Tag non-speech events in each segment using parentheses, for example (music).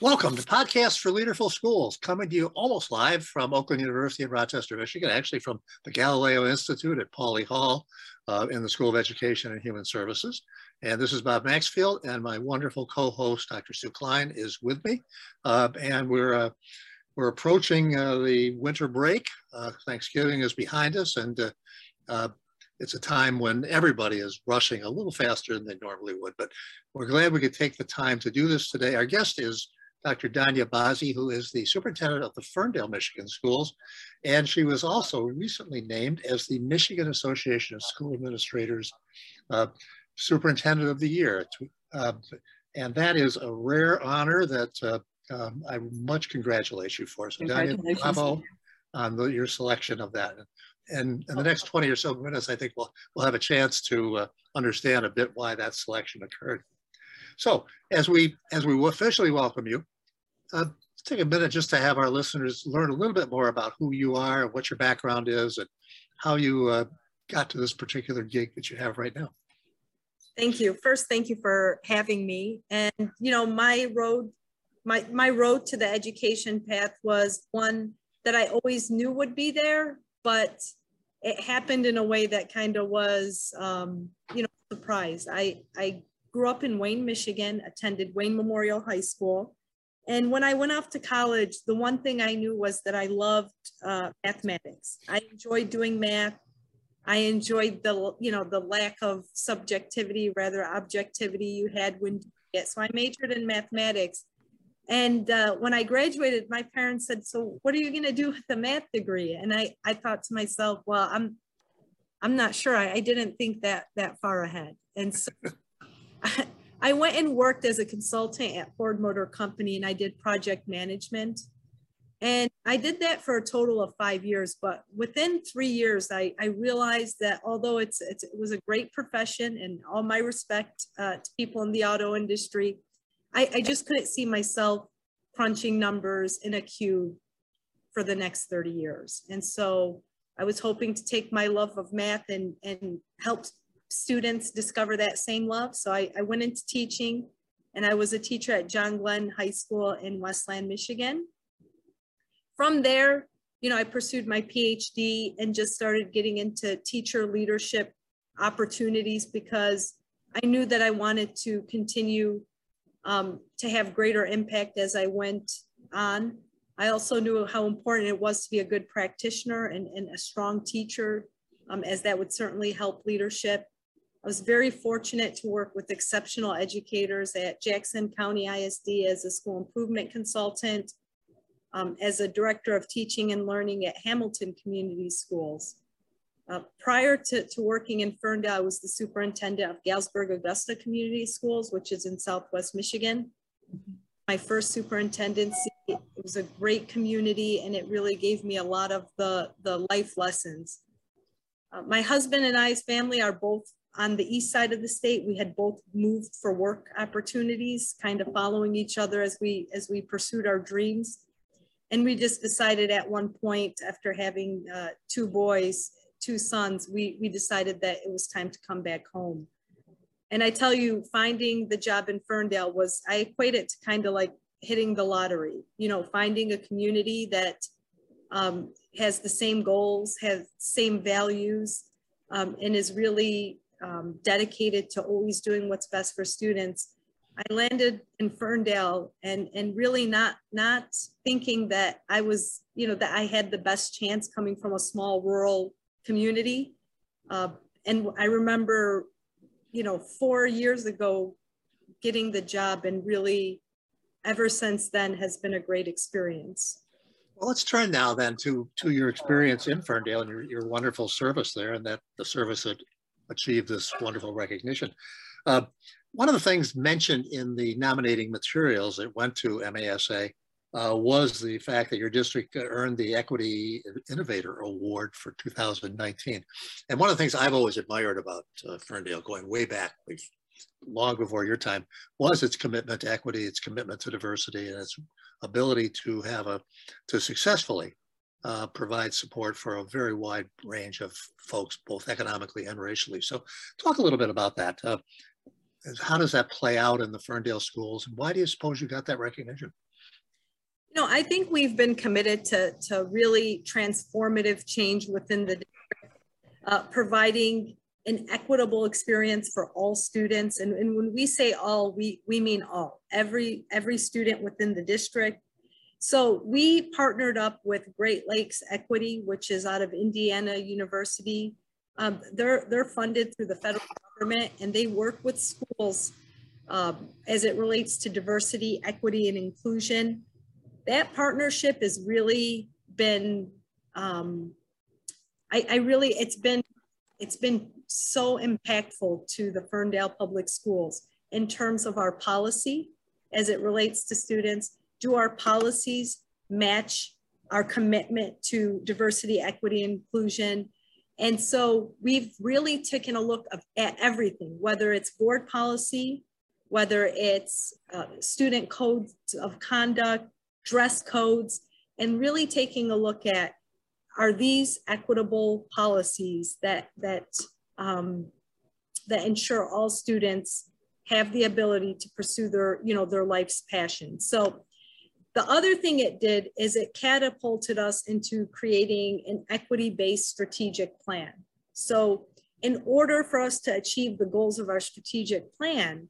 Welcome to Podcast for Leaderful Schools, coming to you almost live from Oakland University in Rochester, Michigan, actually from the Galileo Institute at Pawley Hall uh, in the School of Education and Human Services. And this is Bob Maxfield, and my wonderful co-host, Dr. Sue Klein, is with me. Uh, and we're uh, we're approaching uh, the winter break. Uh, Thanksgiving is behind us, and uh, it's a time when everybody is rushing a little faster than they normally would. But we're glad we could take the time to do this today. Our guest is Dr. Dania Bazzi, who is the superintendent of the Ferndale, Michigan schools. And she was also recently named as the Michigan Association of School Administrators uh, Superintendent of the Year. Uh, and that is a rare honor that uh, um, I much congratulate you for. So Danya, bravo on the, your selection of that. And in the next 20 or so minutes, I think we'll, we'll have a chance to uh, understand a bit why that selection occurred. So as we as we officially welcome you, uh, take a minute just to have our listeners learn a little bit more about who you are, and what your background is, and how you uh, got to this particular gig that you have right now. Thank you. First, thank you for having me. And you know, my road, my my road to the education path was one that I always knew would be there, but it happened in a way that kind of was, um, you know, surprised. I I grew up in Wayne, Michigan, attended Wayne Memorial High School. And when I went off to college, the one thing I knew was that I loved uh, mathematics. I enjoyed doing math. I enjoyed the, you know, the lack of subjectivity, rather objectivity you had when it. So I majored in mathematics. And uh, when I graduated, my parents said, "So what are you going to do with the math degree?" And I, I thought to myself, "Well, I'm, I'm not sure. I, I didn't think that that far ahead." And so (laughs) I went and worked as a consultant at Ford Motor Company and I did project management. And I did that for a total of five years. But within three years, I, I realized that although it's, it's, it was a great profession and all my respect uh, to people in the auto industry, I, I just couldn't see myself crunching numbers in a cube for the next 30 years. And so I was hoping to take my love of math and, and help students discover that same love. So I, I went into teaching and I was a teacher at John Glenn High School in Westland, Michigan. From there, you know, I pursued my PhD and just started getting into teacher leadership opportunities because I knew that I wanted to continue um, to have greater impact as I went on. I also knew how important it was to be a good practitioner and, and a strong teacher, um, as that would certainly help leadership. I was very fortunate to work with exceptional educators at Jackson County ISD as a school improvement consultant, um, as a director of teaching and learning at Hamilton Community Schools. Uh, prior to, to working in Ferndale, I was the superintendent of Galesburg Augusta Community Schools, which is in Southwest Michigan. My first superintendency, it was a great community and it really gave me a lot of the, the life lessons. Uh, my husband and I's family are both on the east side of the state. We had both moved for work opportunities, kind of following each other as we as we pursued our dreams. And we just decided at one point, after having uh, two boys, two sons, we we decided that it was time to come back home. And I tell you, finding the job in Ferndale was I equate it to kind of like hitting the lottery. You know, finding a community that um, has the same goals, has same values, um, and is really um, dedicated to always doing what's best for students. I landed in Ferndale and, and really not, not thinking that I was, you know, that I had the best chance coming from a small rural community. Uh, and I remember, you know, four years ago, getting the job and really ever since then has been a great experience. Well, let's turn now then to, to your experience in Ferndale and your, your wonderful service there and that the service that achieve this wonderful recognition. Uh, one of the things mentioned in the nominating materials that went to MASA uh, was the fact that your district earned the Equity Innovator Award for 2019. And one of the things I've always admired about uh, Ferndale, going way back, long before your time, was its commitment to equity, its commitment to diversity, and its ability to have a, to successfully uh, provide support for a very wide range of folks, both economically and racially. So talk a little bit about that. Uh, how does that play out in the Ferndale schools? And why do you suppose you got that recognition? You know, I think we've been committed to, to really transformative change within the district, uh, providing an equitable experience for all students. And, and when we say all, we, we mean all, every, every student within the district. So we partnered up with Great Lakes Equity, which is out of Indiana University. Um, they're, they're funded through the federal government and they work with schools um, as it relates to diversity, equity, and inclusion. That partnership has really been, um, I, I really, it's been, it's been so impactful to the Ferndale Public Schools in terms of our policy as it relates to students. Do our policies match our commitment to diversity, equity, inclusion? And so we've really taken a look of, at everything, whether it's board policy, whether it's uh, student codes of conduct, dress codes, and really taking a look at are these equitable policies that, that um, that ensure all students have the ability to pursue their, you know, their life's passion. So the other thing it did is it catapulted us into creating an equity-based strategic plan. So in order for us to achieve the goals of our strategic plan,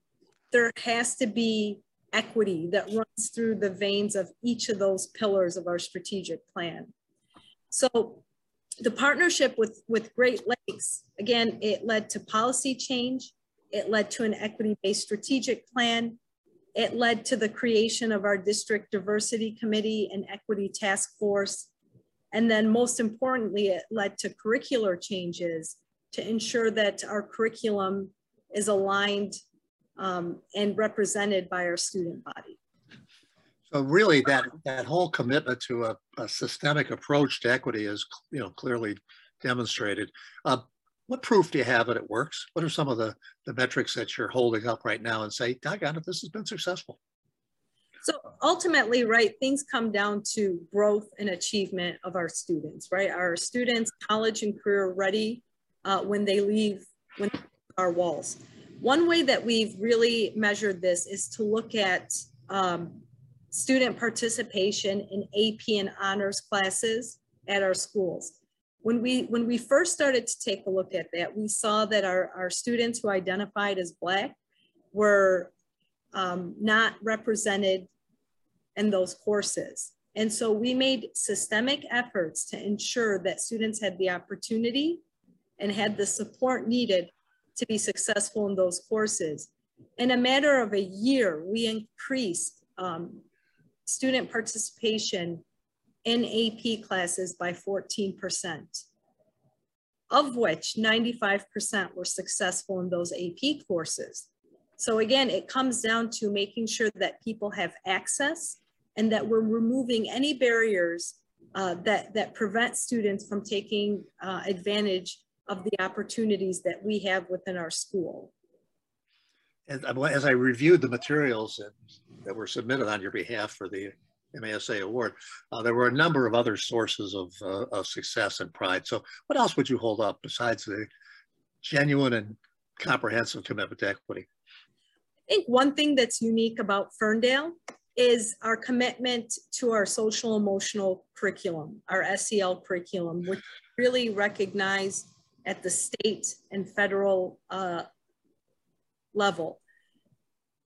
there has to be equity that runs through the veins of each of those pillars of our strategic plan. So the partnership with, with Great Lakes, again, it led to policy change. It led to an equity-based strategic plan. It led to the creation of our district diversity committee and equity task force. And then most importantly, it led to curricular changes to ensure that our curriculum is aligned um, and represented by our student body. So really that, that whole commitment to a, a systemic approach to equity is you know, clearly demonstrated. Uh, what proof do you have that it works? What are some of the, the metrics that you're holding up right now and say, doggone it, this has been successful? So ultimately, right, things come down to growth and achievement of our students, right? Our students, college and career ready uh, when they leave when our walls. One way that we've really measured this is to look at um, student participation in AP and honors classes at our schools. When we, when we first started to take a look at that, we saw that our, our students who identified as Black were um, not represented in those courses. And so we made systemic efforts to ensure that students had the opportunity and had the support needed to be successful in those courses. In a matter of a year, we increased um, student participation in AP classes by 14%, of which 95% were successful in those AP courses. So again, it comes down to making sure that people have access and that we're removing any barriers uh, that, that prevent students from taking uh, advantage of the opportunities that we have within our school. And as I reviewed the materials that were submitted on your behalf for the MASA award, uh, there were a number of other sources of, uh, of success and pride. So what else would you hold up besides the genuine and comprehensive commitment to equity? I think one thing that's unique about Ferndale is our commitment to our social emotional curriculum, our SEL curriculum, which really recognized at the state and federal uh, level.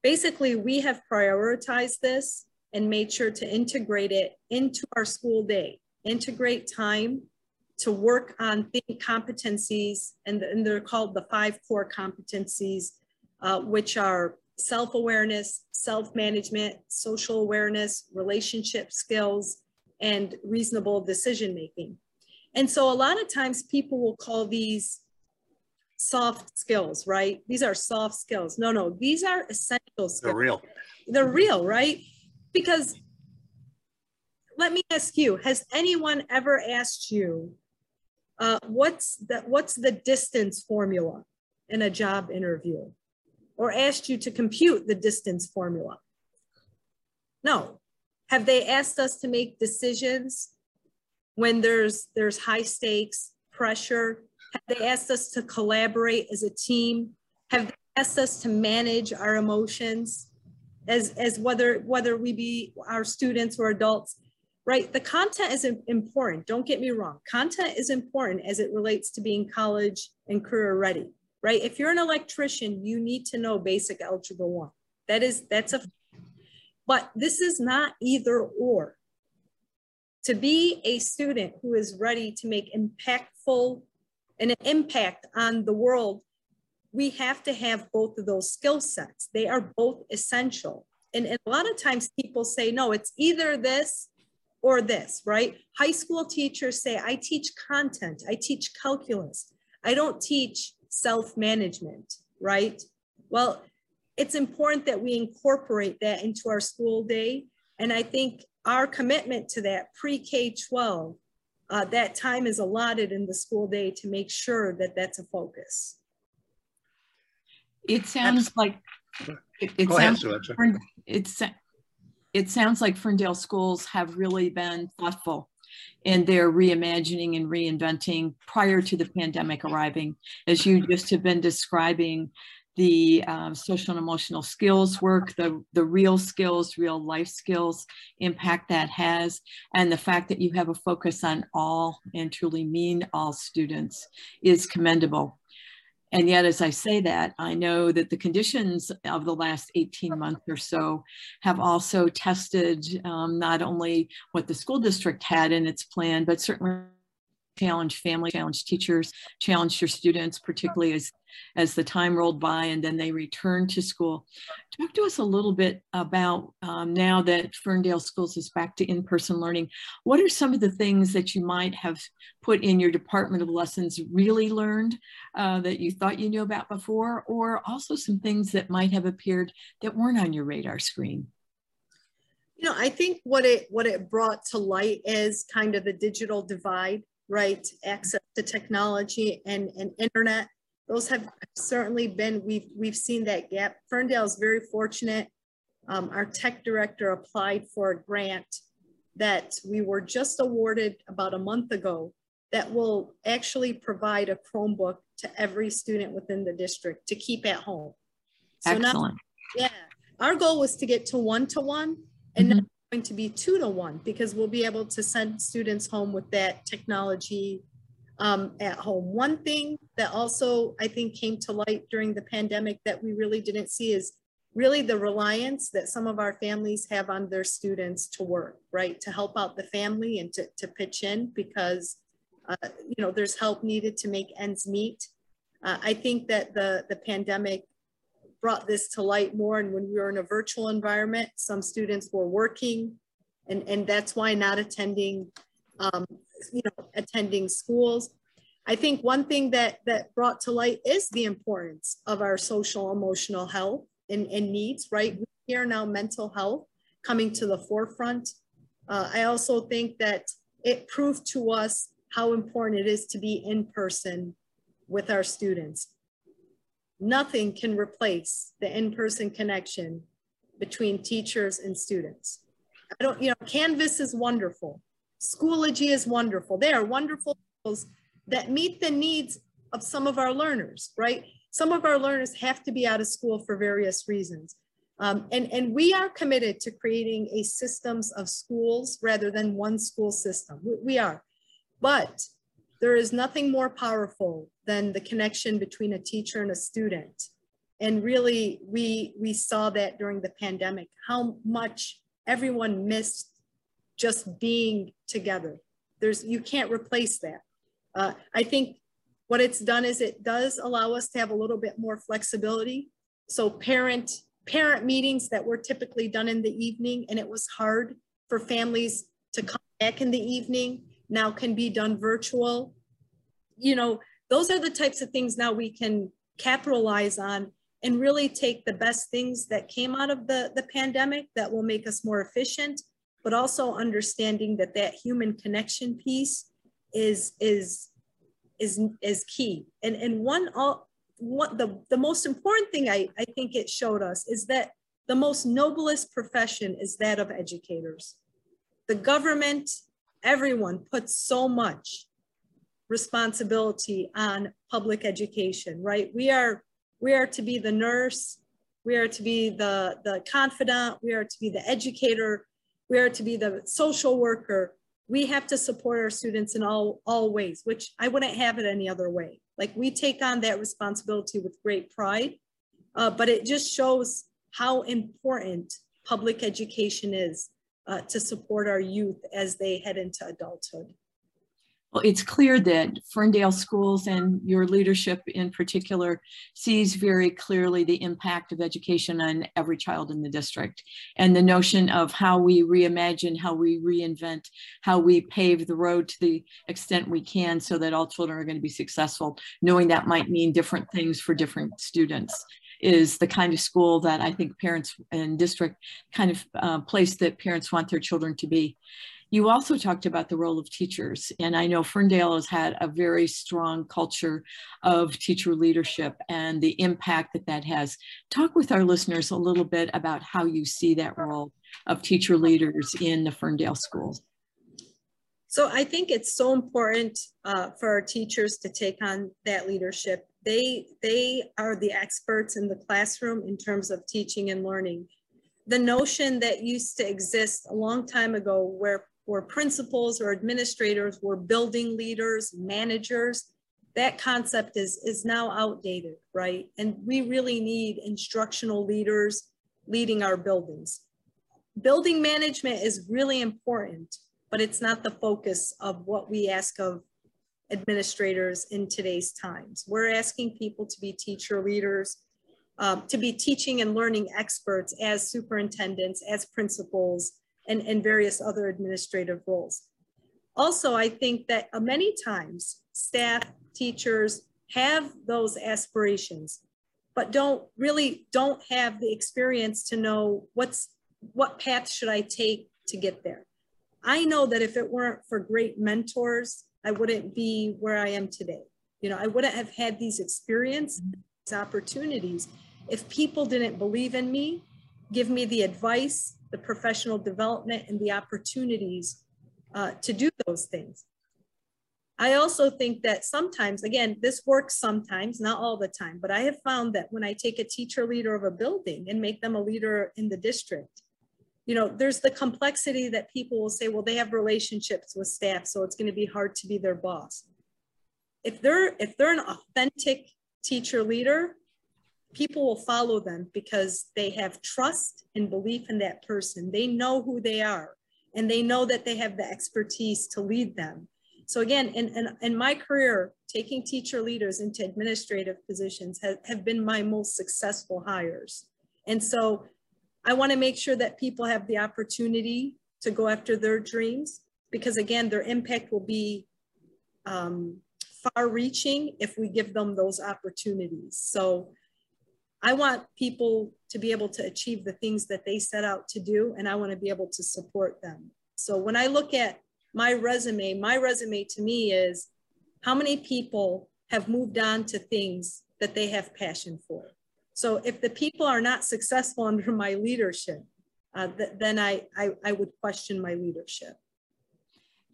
Basically, we have prioritized this and made sure to integrate it into our school day, integrate time to work on think competencies, and, and, they're called the five core competencies, uh, which are self-awareness, self-management, social awareness, relationship skills, and reasonable decision-making. And so a lot of times people will call these soft skills, right? These are soft skills. No, no, these are essential skills. They're real. They're real, right? Because let me ask you, has anyone ever asked you uh, what's the, what's the distance formula in a job interview? Or asked you to compute the distance formula? No. Have they asked us to make decisions when there's there's high stakes, pressure? Have they asked us to collaborate as a team? Have they asked us to manage our emotions as, as whether, whether we be our students or adults, right? The content is important. Don't get me wrong. Content is important as it relates to being college and career ready, right? If you're an electrician, you need to know basic algebra one. That is, that's a, but this is not either or. To be a student who is ready to make impactful an impact on the world we have to have both of those skill sets. They are both essential. And, and, a lot of times people say, no, it's either this or this, right? High school teachers say, I teach content, I teach calculus, I don't teach self management, right? Well, it's important that we incorporate that into our school day. And I think our commitment to that pre K 12, uh, that time is allotted in the school day to make sure that that's a focus. It sounds like it, it sounds ahead, like, it's it sounds like Ferndale schools have really been thoughtful in their reimagining and reinventing prior to the pandemic arriving. As you just have been describing, the um, social and emotional skills work, the, the real skills, real life skills impact that has, and the fact that you have a focus on all and truly mean all students is commendable. And yet, as I say that, I know that the conditions of the last 18 months or so have also tested um, not only what the school district had in its plan, but certainly challenge family, challenge teachers, challenge your students, particularly as, as the time rolled by and then they returned to school. Talk to us a little bit about um, now that Ferndale Schools is back to in-person learning, what are some of the things that you might have put in your Department of Lessons really learned uh, that you thought you knew about before, or also some things that might have appeared that weren't on your radar screen? You know, I think what it what it brought to light is kind of the digital divide right? Access to technology and, and internet. Those have certainly been, we've, we've seen that gap. Ferndale is very fortunate. Um, our tech director applied for a grant that we were just awarded about a month ago that will actually provide a Chromebook to every student within the district to keep at home. So Excellent. Now, yeah, our goal was to get to one-to-one and mm -hmm going to be two to one because we'll be able to send students home with that technology um, at home. One thing that also I think came to light during the pandemic that we really didn't see is really the reliance that some of our families have on their students to work, right? To help out the family and to, to pitch in because, uh, you know, there's help needed to make ends meet. Uh, I think that the, the pandemic brought this to light more. And when we were in a virtual environment, some students were working and, and that's why not attending, um, you know, attending schools. I think one thing that, that brought to light is the importance of our social emotional health and, and needs, right? We hear now mental health coming to the forefront. Uh, I also think that it proved to us how important it is to be in person with our students nothing can replace the in-person connection between teachers and students. I don't, you know, Canvas is wonderful. Schoology is wonderful. They are wonderful tools that meet the needs of some of our learners, right? Some of our learners have to be out of school for various reasons. Um, and, and we are committed to creating a systems of schools rather than one school system. We, we are. But there is nothing more powerful than the connection between a teacher and a student. And really, we, we saw that during the pandemic, how much everyone missed just being together. There's, you can't replace that. Uh, I think what it's done is it does allow us to have a little bit more flexibility. So parent, parent meetings that were typically done in the evening and it was hard for families to come back in the evening now can be done virtual. You know, those are the types of things now we can capitalize on and really take the best things that came out of the, the pandemic that will make us more efficient, but also understanding that that human connection piece is, is, is, is key. And, and one, all, what the, the most important thing I, I think it showed us is that the most noblest profession is that of educators. The government everyone puts so much responsibility on public education, right? We are We are to be the nurse. We are to be the, the confidant. We are to be the educator. We are to be the social worker. We have to support our students in all, all ways, which I wouldn't have it any other way. Like we take on that responsibility with great pride, uh, but it just shows how important public education is uh, to support our youth as they head into adulthood. Well, it's clear that Ferndale Schools and your leadership in particular sees very clearly the impact of education on every child in the district and the notion of how we reimagine, how we reinvent, how we pave the road to the extent we can so that all children are going to be successful, knowing that might mean different things for different students is the kind of school that I think parents and district kind of uh, place that parents want their children to be. You also talked about the role of teachers, and I know Ferndale has had a very strong culture of teacher leadership and the impact that that has. Talk with our listeners a little bit about how you see that role of teacher leaders in the Ferndale schools. So I think it's so important uh, for our teachers to take on that leadership. They, they are the experts in the classroom in terms of teaching and learning. The notion that used to exist a long time ago where or principals or administrators were building leaders, managers, that concept is, is now outdated, right? And we really need instructional leaders leading our buildings. Building management is really important, but it's not the focus of what we ask of administrators in today's times. We're asking people to be teacher leaders, um, to be teaching and learning experts as superintendents, as principals, and, and various other administrative roles. Also, I think that uh, many times staff, teachers have those aspirations, but don't really don't have the experience to know what's what path should I take to get there. I know that if it weren't for great mentors, I wouldn't be where I am today. You know, I wouldn't have had these experiences, these opportunities if people didn't believe in me, give me the advice, the professional development and the opportunities uh, to do those things. I also think that sometimes, again, this works sometimes, not all the time, but I have found that when I take a teacher leader of a building and make them a leader in the district, you know, there's the complexity that people will say, well, they have relationships with staff, so it's going to be hard to be their boss. If they're if they're an authentic teacher leader, people will follow them because they have trust and belief in that person. They know who they are and they know that they have the expertise to lead them. So again, in, in, in my career, taking teacher leaders into administrative positions have, been my most successful hires. And so I wanna make sure that people have the opportunity to go after their dreams because again, their impact will be um, far reaching if we give them those opportunities. So I want people to be able to achieve the things that they set out to do, and I want to be able to support them. So when I look at my resume, my resume to me is how many people have moved on to things that they have passion for. So if the people are not successful (laughs) under my leadership, uh, th then I, I, I, would question my leadership.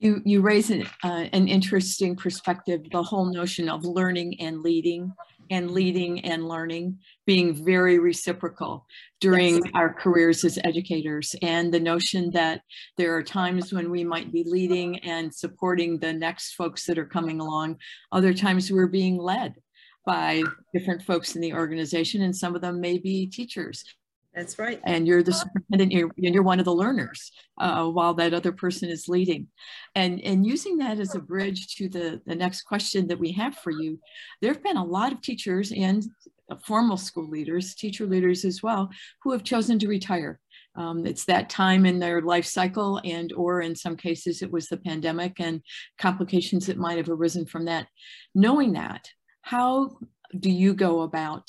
You, you raise an, uh, an interesting perspective, the whole notion of learning and leading and leading and learning being very reciprocal during yes. our careers as educators and the notion that there are times when we might be leading and supporting the next folks that are coming along other times we're being led by different folks in the organization and some of them may be teachers that's right. And you're the superintendent, you're, you're one of the learners uh, while that other person is leading. And, and using that as a bridge to the, the next question that we have for you, there have been a lot of teachers and formal school leaders, teacher leaders as well, who have chosen to retire. Um, it's that time in their life cycle and or in some cases it was the pandemic and complications that might have arisen from that. Knowing that, how do you go about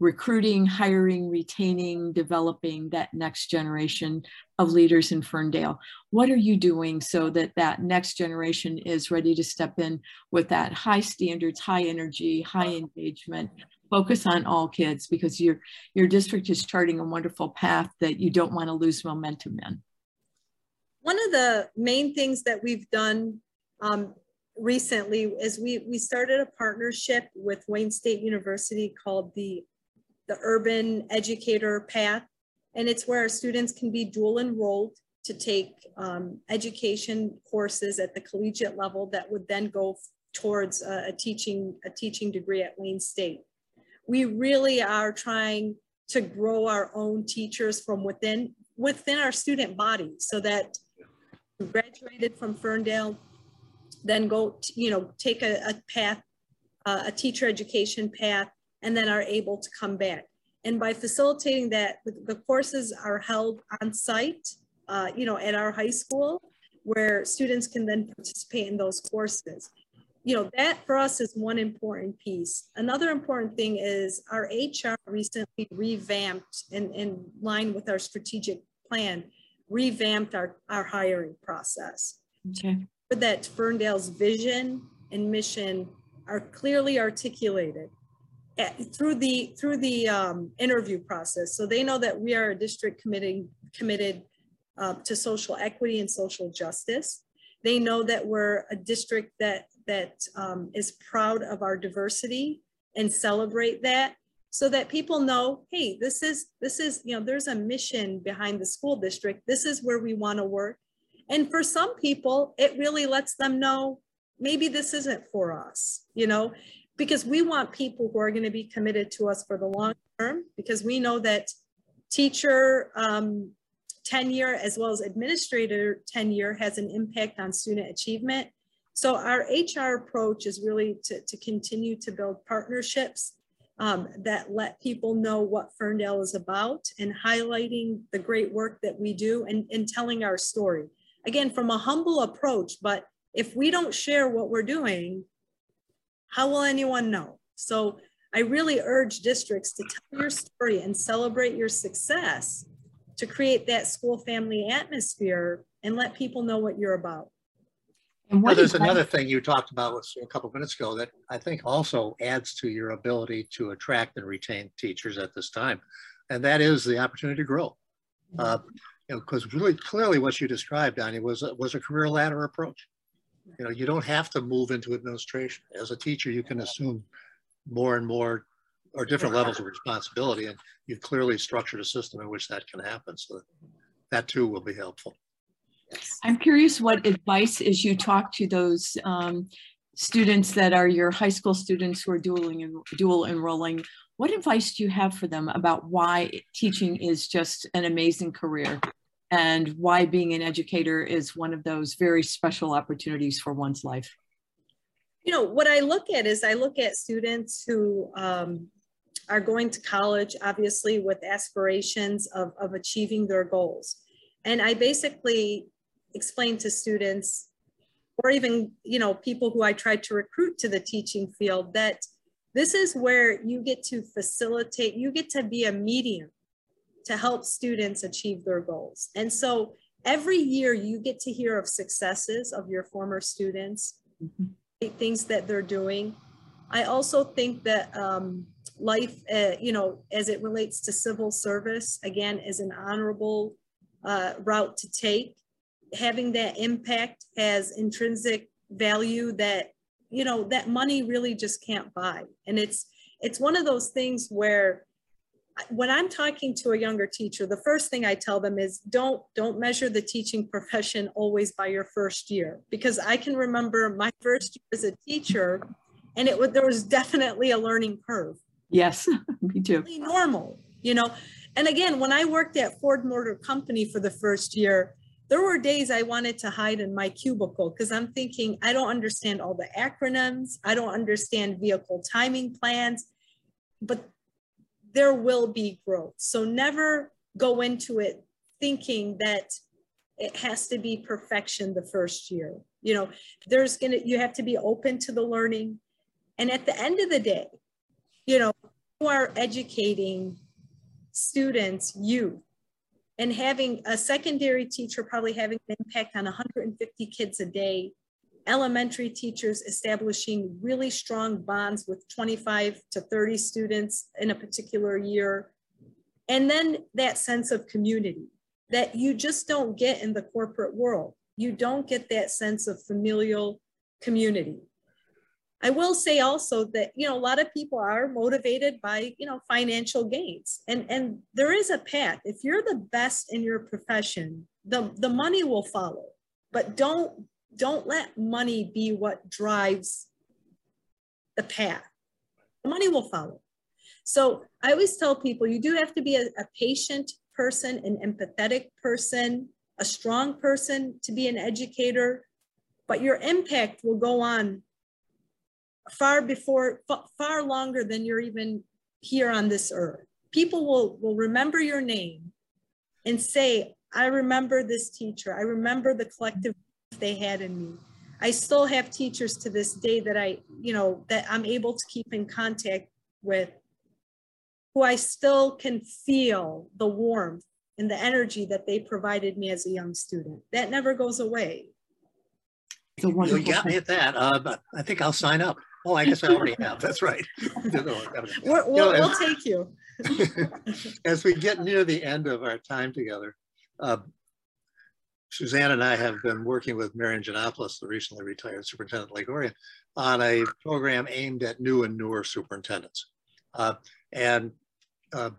recruiting, hiring, retaining, developing that next generation of leaders in Ferndale. What are you doing so that that next generation is ready to step in with that high standards, high energy, high engagement, focus on all kids because your, your district is charting a wonderful path that you don't want to lose momentum in. One of the main things that we've done um, recently is we, we started a partnership with Wayne State University called the, the Urban Educator Path. And it's where students can be dual enrolled to take um, education courses at the collegiate level that would then go towards a, a teaching a teaching degree at Wayne State. We really are trying to grow our own teachers from within within our student body so that graduated from Ferndale, then go, you know, take a, a path, uh, a teacher education path, and then are able to come back. And by facilitating that, the, courses are held on site, uh, you know, at our high school, where students can then participate in those courses. You know, that for us is one important piece. Another important thing is our HR recently revamped in, in line with our strategic plan revamped our, our hiring process. Okay. That Ferndale's vision and mission are clearly articulated through the through the um, interview process. So they know that we are a district committing committed uh, to social equity and social justice. They know that we're a district that that um, is proud of our diversity and celebrate that so that people know, hey, this is, this is, you know, there's a mission behind the school district. This is where we want to work. And for some people, it really lets them know maybe this isn't for us, you know, because we want people who are going to be committed to us for the long term, because we know that teacher um, tenure as well as administrator tenure has an impact on student achievement. So our HR approach is really to, to continue to build partnerships um, that let people know what Ferndale is about and highlighting the great work that we do and, and telling our story. Again, from a humble approach, but if we don't share what we're doing, how will anyone know? So I really urge districts to tell your story and celebrate your success to create that school family atmosphere and let people know what you're about. And well, there's another thing you talked about a couple minutes ago that I think also adds to your ability to attract and retain teachers at this time, and that is the opportunity to grow. Uh, you know, because really clearly what you described, Dania, was was a career ladder approach. You know, you don't have to move into administration. As a teacher, you can assume more and more or different levels of responsibility, and you've clearly structured a system in which that can happen. So that too will be helpful. I'm curious what advice as you talk to those um, students that are your high school students who are dualing, dual enrolling, what advice do you have for them about why teaching is just an amazing career and why being an educator is one of those very special opportunities for one's life? You know, what I look at is I look at students who um, are going to college, obviously with aspirations of, of achieving their goals. And I basically explain to students or even you know people who I tried to recruit to the teaching field that this is where you get to facilitate, you get to be a medium to help students achieve their goals. And so every year you get to hear of successes of your former students, mm-hmm. things that they're doing. I also think that um, life, uh, you know, as it relates to civil service, again, is an honorable uh, route to take having that impact has intrinsic value that you know that money really just can't buy and it's it's one of those things where when i'm talking to a younger teacher the first thing i tell them is don't don't measure the teaching profession always by your first year. Because i can remember my first year as a teacher and it was there was definitely a learning curve. Yes (laughs) me too. Normal you know? And again when i worked at ford motor company for the first year there were days I wanted to hide in my cubicle because I'm thinking, I don't understand all the acronyms. I don't understand vehicle timing plans, but there will be growth. So never go into it thinking that it has to be perfection the first year. You know, there's gonna, you have to be open to the learning. And at the end of the day, you know, you are educating students, youth, and having a secondary teacher probably having an impact on 150 kids a day, elementary teachers establishing really strong bonds with 25 to 30 students in a particular year. And then that sense of community that you just don't get in the corporate world. You don't get that sense of familial community. I will say also that, you know, a lot of people are motivated by, you know, financial gains and, and there is a path. If you're the best in your profession, the, the money will follow, but don't, don't let money be what drives the path. The money will follow. So I always tell people you do have to be a, a patient person, an empathetic person, a strong person to be an educator, but your impact will go on far before, far longer than you're even here on this earth. People will, will remember your name and say, I remember this teacher. I remember the collective they had in me. I still have teachers to this day that I, you know, that I'm able to keep in contact with who I still can feel the warmth and the energy that they provided me as a young student. That never goes away. You got me at that. Uh, I think I'll sign up. Oh, I guess I already have. (laughs) That's right. (laughs) we'll, we'll, we'll take you. (laughs) as we get near the end of our time together, uh, Suzanne and I have been working with Marion Ginopolis, the recently retired superintendent Lake Orion, on a program aimed at new and newer superintendents. Uh, and uh,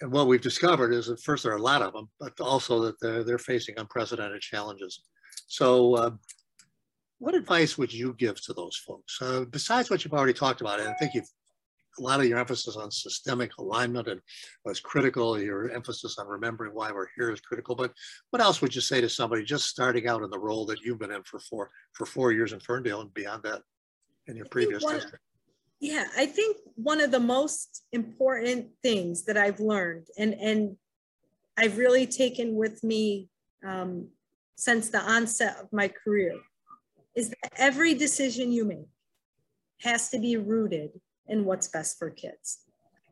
and what we've discovered is that first there are a lot of them, but also that they're, they're facing unprecedented challenges. So uh, what advice would you give to those folks? Uh, besides what you've already talked about, and I think you've a lot of your emphasis on systemic alignment and was critical. Your emphasis on remembering why we're here is critical. But what else would you say to somebody just starting out in the role that you've been in for four for four years in Ferndale and beyond that in your previous one? Yeah, I think one of the most important things that I've learned and and I've really taken with me um, since the onset of my career is that every decision you make has to be rooted in what's best for kids.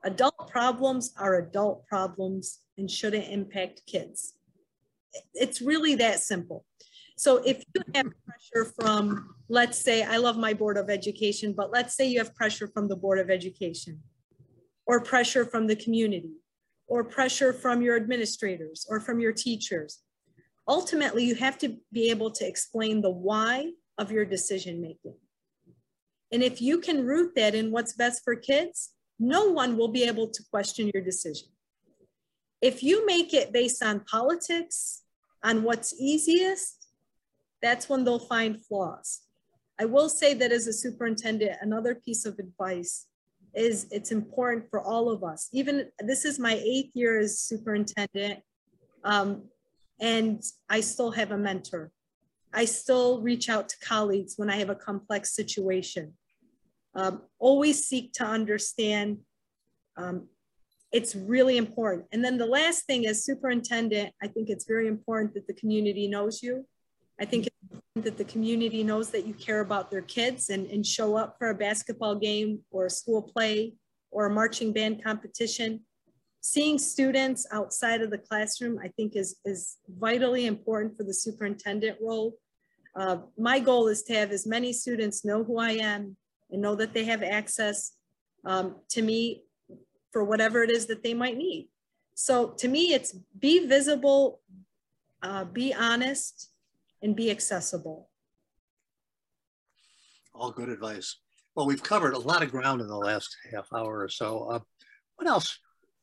Adult problems are adult problems and shouldn't impact kids. It's really that simple. So if you have pressure from, let's say, I love my Board of Education, but let's say you have pressure from the Board of Education or pressure from the community or pressure from your administrators or from your teachers. Ultimately, you have to be able to explain the why of your decision making. And if you can root that in what's best for kids, no one will be able to question your decision. If you make it based on politics, on what's easiest, that's when they'll find flaws. I will say that as a superintendent, another piece of advice is it's important for all of us. Even this is my eighth year as superintendent, um, and I still have a mentor. I still reach out to colleagues when I have a complex situation. Um, always seek to understand. Um, it's really important. And then the last thing as superintendent, I think it's very important that the community knows you. I think it's important that the community knows that you care about their kids and, and show up for a basketball game or a school play or a marching band competition. Seeing students outside of the classroom, I think is, is vitally important for the superintendent role. Uh, my goal is to have as many students know who I am and know that they have access um, to me for whatever it is that they might need. So to me, it's be visible, uh, be honest, and be accessible. All good advice. Well, we've covered a lot of ground in the last half hour or so. Uh, what else?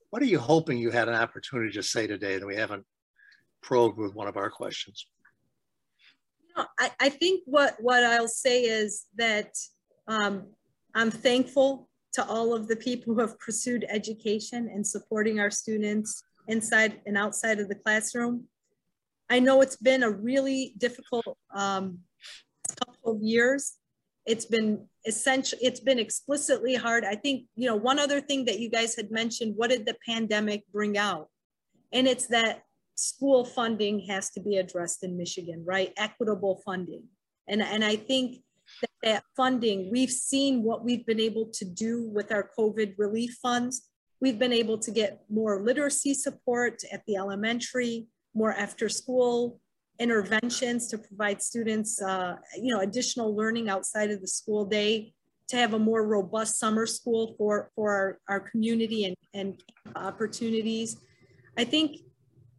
What are you hoping you had an opportunity to say today that we haven't probed with one of our questions? You know, I, I think what, what I'll say is that um, I'm thankful to all of the people who have pursued education and supporting our students inside and outside of the classroom. I know it's been a really difficult um, couple of years. It's been essential, it's been explicitly hard. I think, you know, one other thing that you guys had mentioned, what did the pandemic bring out? And it's that school funding has to be addressed in Michigan, right? Equitable funding. And, and I think that, that funding, we've seen what we've been able to do with our COVID relief funds. We've been able to get more literacy support at the elementary, more after school interventions to provide students, uh, you know, additional learning outside of the school day, to have a more robust summer school for, for our, our community and, and opportunities. I think,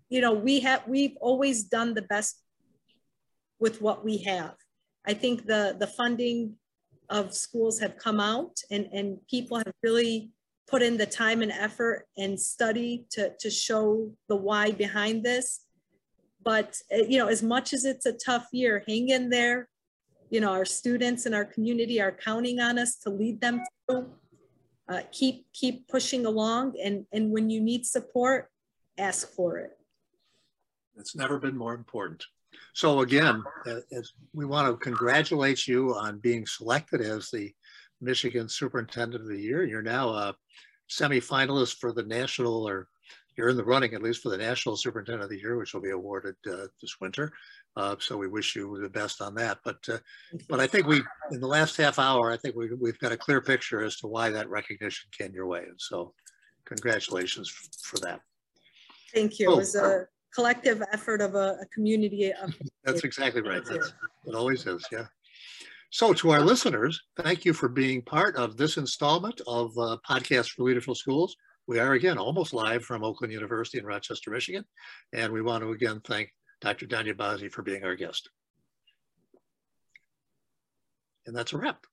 you know, we have, we've always done the best with what we have. I think the, the funding of schools have come out and, and people have really put in the time and effort and study to, to show the why behind this. But, uh, you know, as much as it's a tough year, hang in there. You know, our students and our community are counting on us to lead them through. Uh, keep, keep pushing along and, and when you need support, ask for it. It's never been more important. So again, uh, as we want to congratulate you on being selected as the Michigan Superintendent of the Year. You're now a semifinalist for the national, or you're in the running at least for the National Superintendent of the Year, which will be awarded uh, this winter. Uh, so we wish you the best on that. But uh, but I think we, in the last half hour, I think we, we've got a clear picture as to why that recognition came your way. And so congratulations for that. Thank you. It was a collective effort of a, a community. Of, (laughs) That's exactly right. That's, it always is, yeah. So to our listeners, thank you for being part of this installment of uh, Podcast for Leaderful Schools. We are again almost live from Oakland University in Rochester, Michigan. And we want to again thank Dr. Dania Bazzi for being our guest. And that's a wrap.